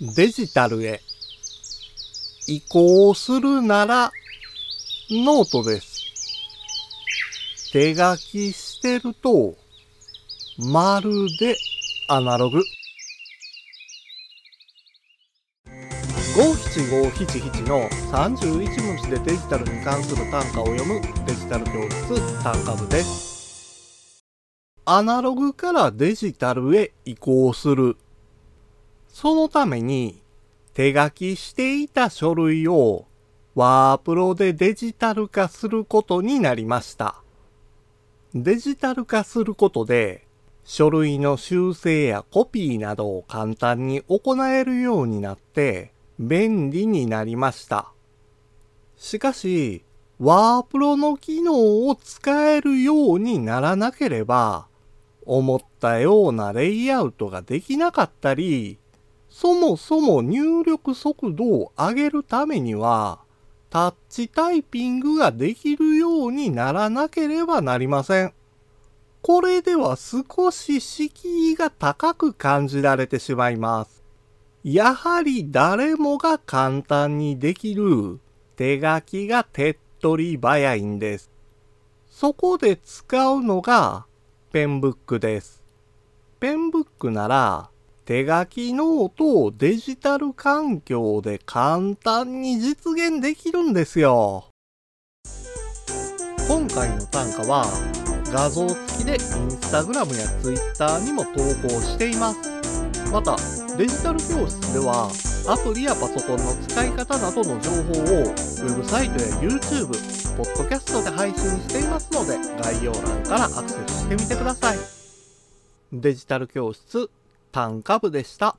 デジタルへ移行するならノートです。手書きしてるとまるでアナログ。五七五七七の31文字でデジタルに関する短歌を読むデジタル教室短歌部です。アナログからデジタルへ移行する。そのために手書きしていた書類をワープロでデジタル化することになりました。デジタル化することで書類の修正やコピーなどを簡単に行えるようになって便利になりました。しかし、ワープロの機能を使えるようにならなければ、思ったようなレイアウトができなかったり、そもそも入力速度を上げるためには、タッチタイピングができるようにならなければなりません。これでは少し敷居が高く感じられてしまいます。やはり誰もが簡単にできる手書きが手っ取り早いんです。そこで使うのが Penbook です。 Penbook なら手書きノートをデジタル環境で簡単に実現できるんですよ。今回の短歌は画像付きでインスタグラムやツイッターにも投稿しています。また、デジタル教室ではアプリやパソコンの使い方などの情報をウェブサイトや YouTube、ポッドキャストで配信していますので概要欄からアクセスしてみてください。デジタル教室単価部でした。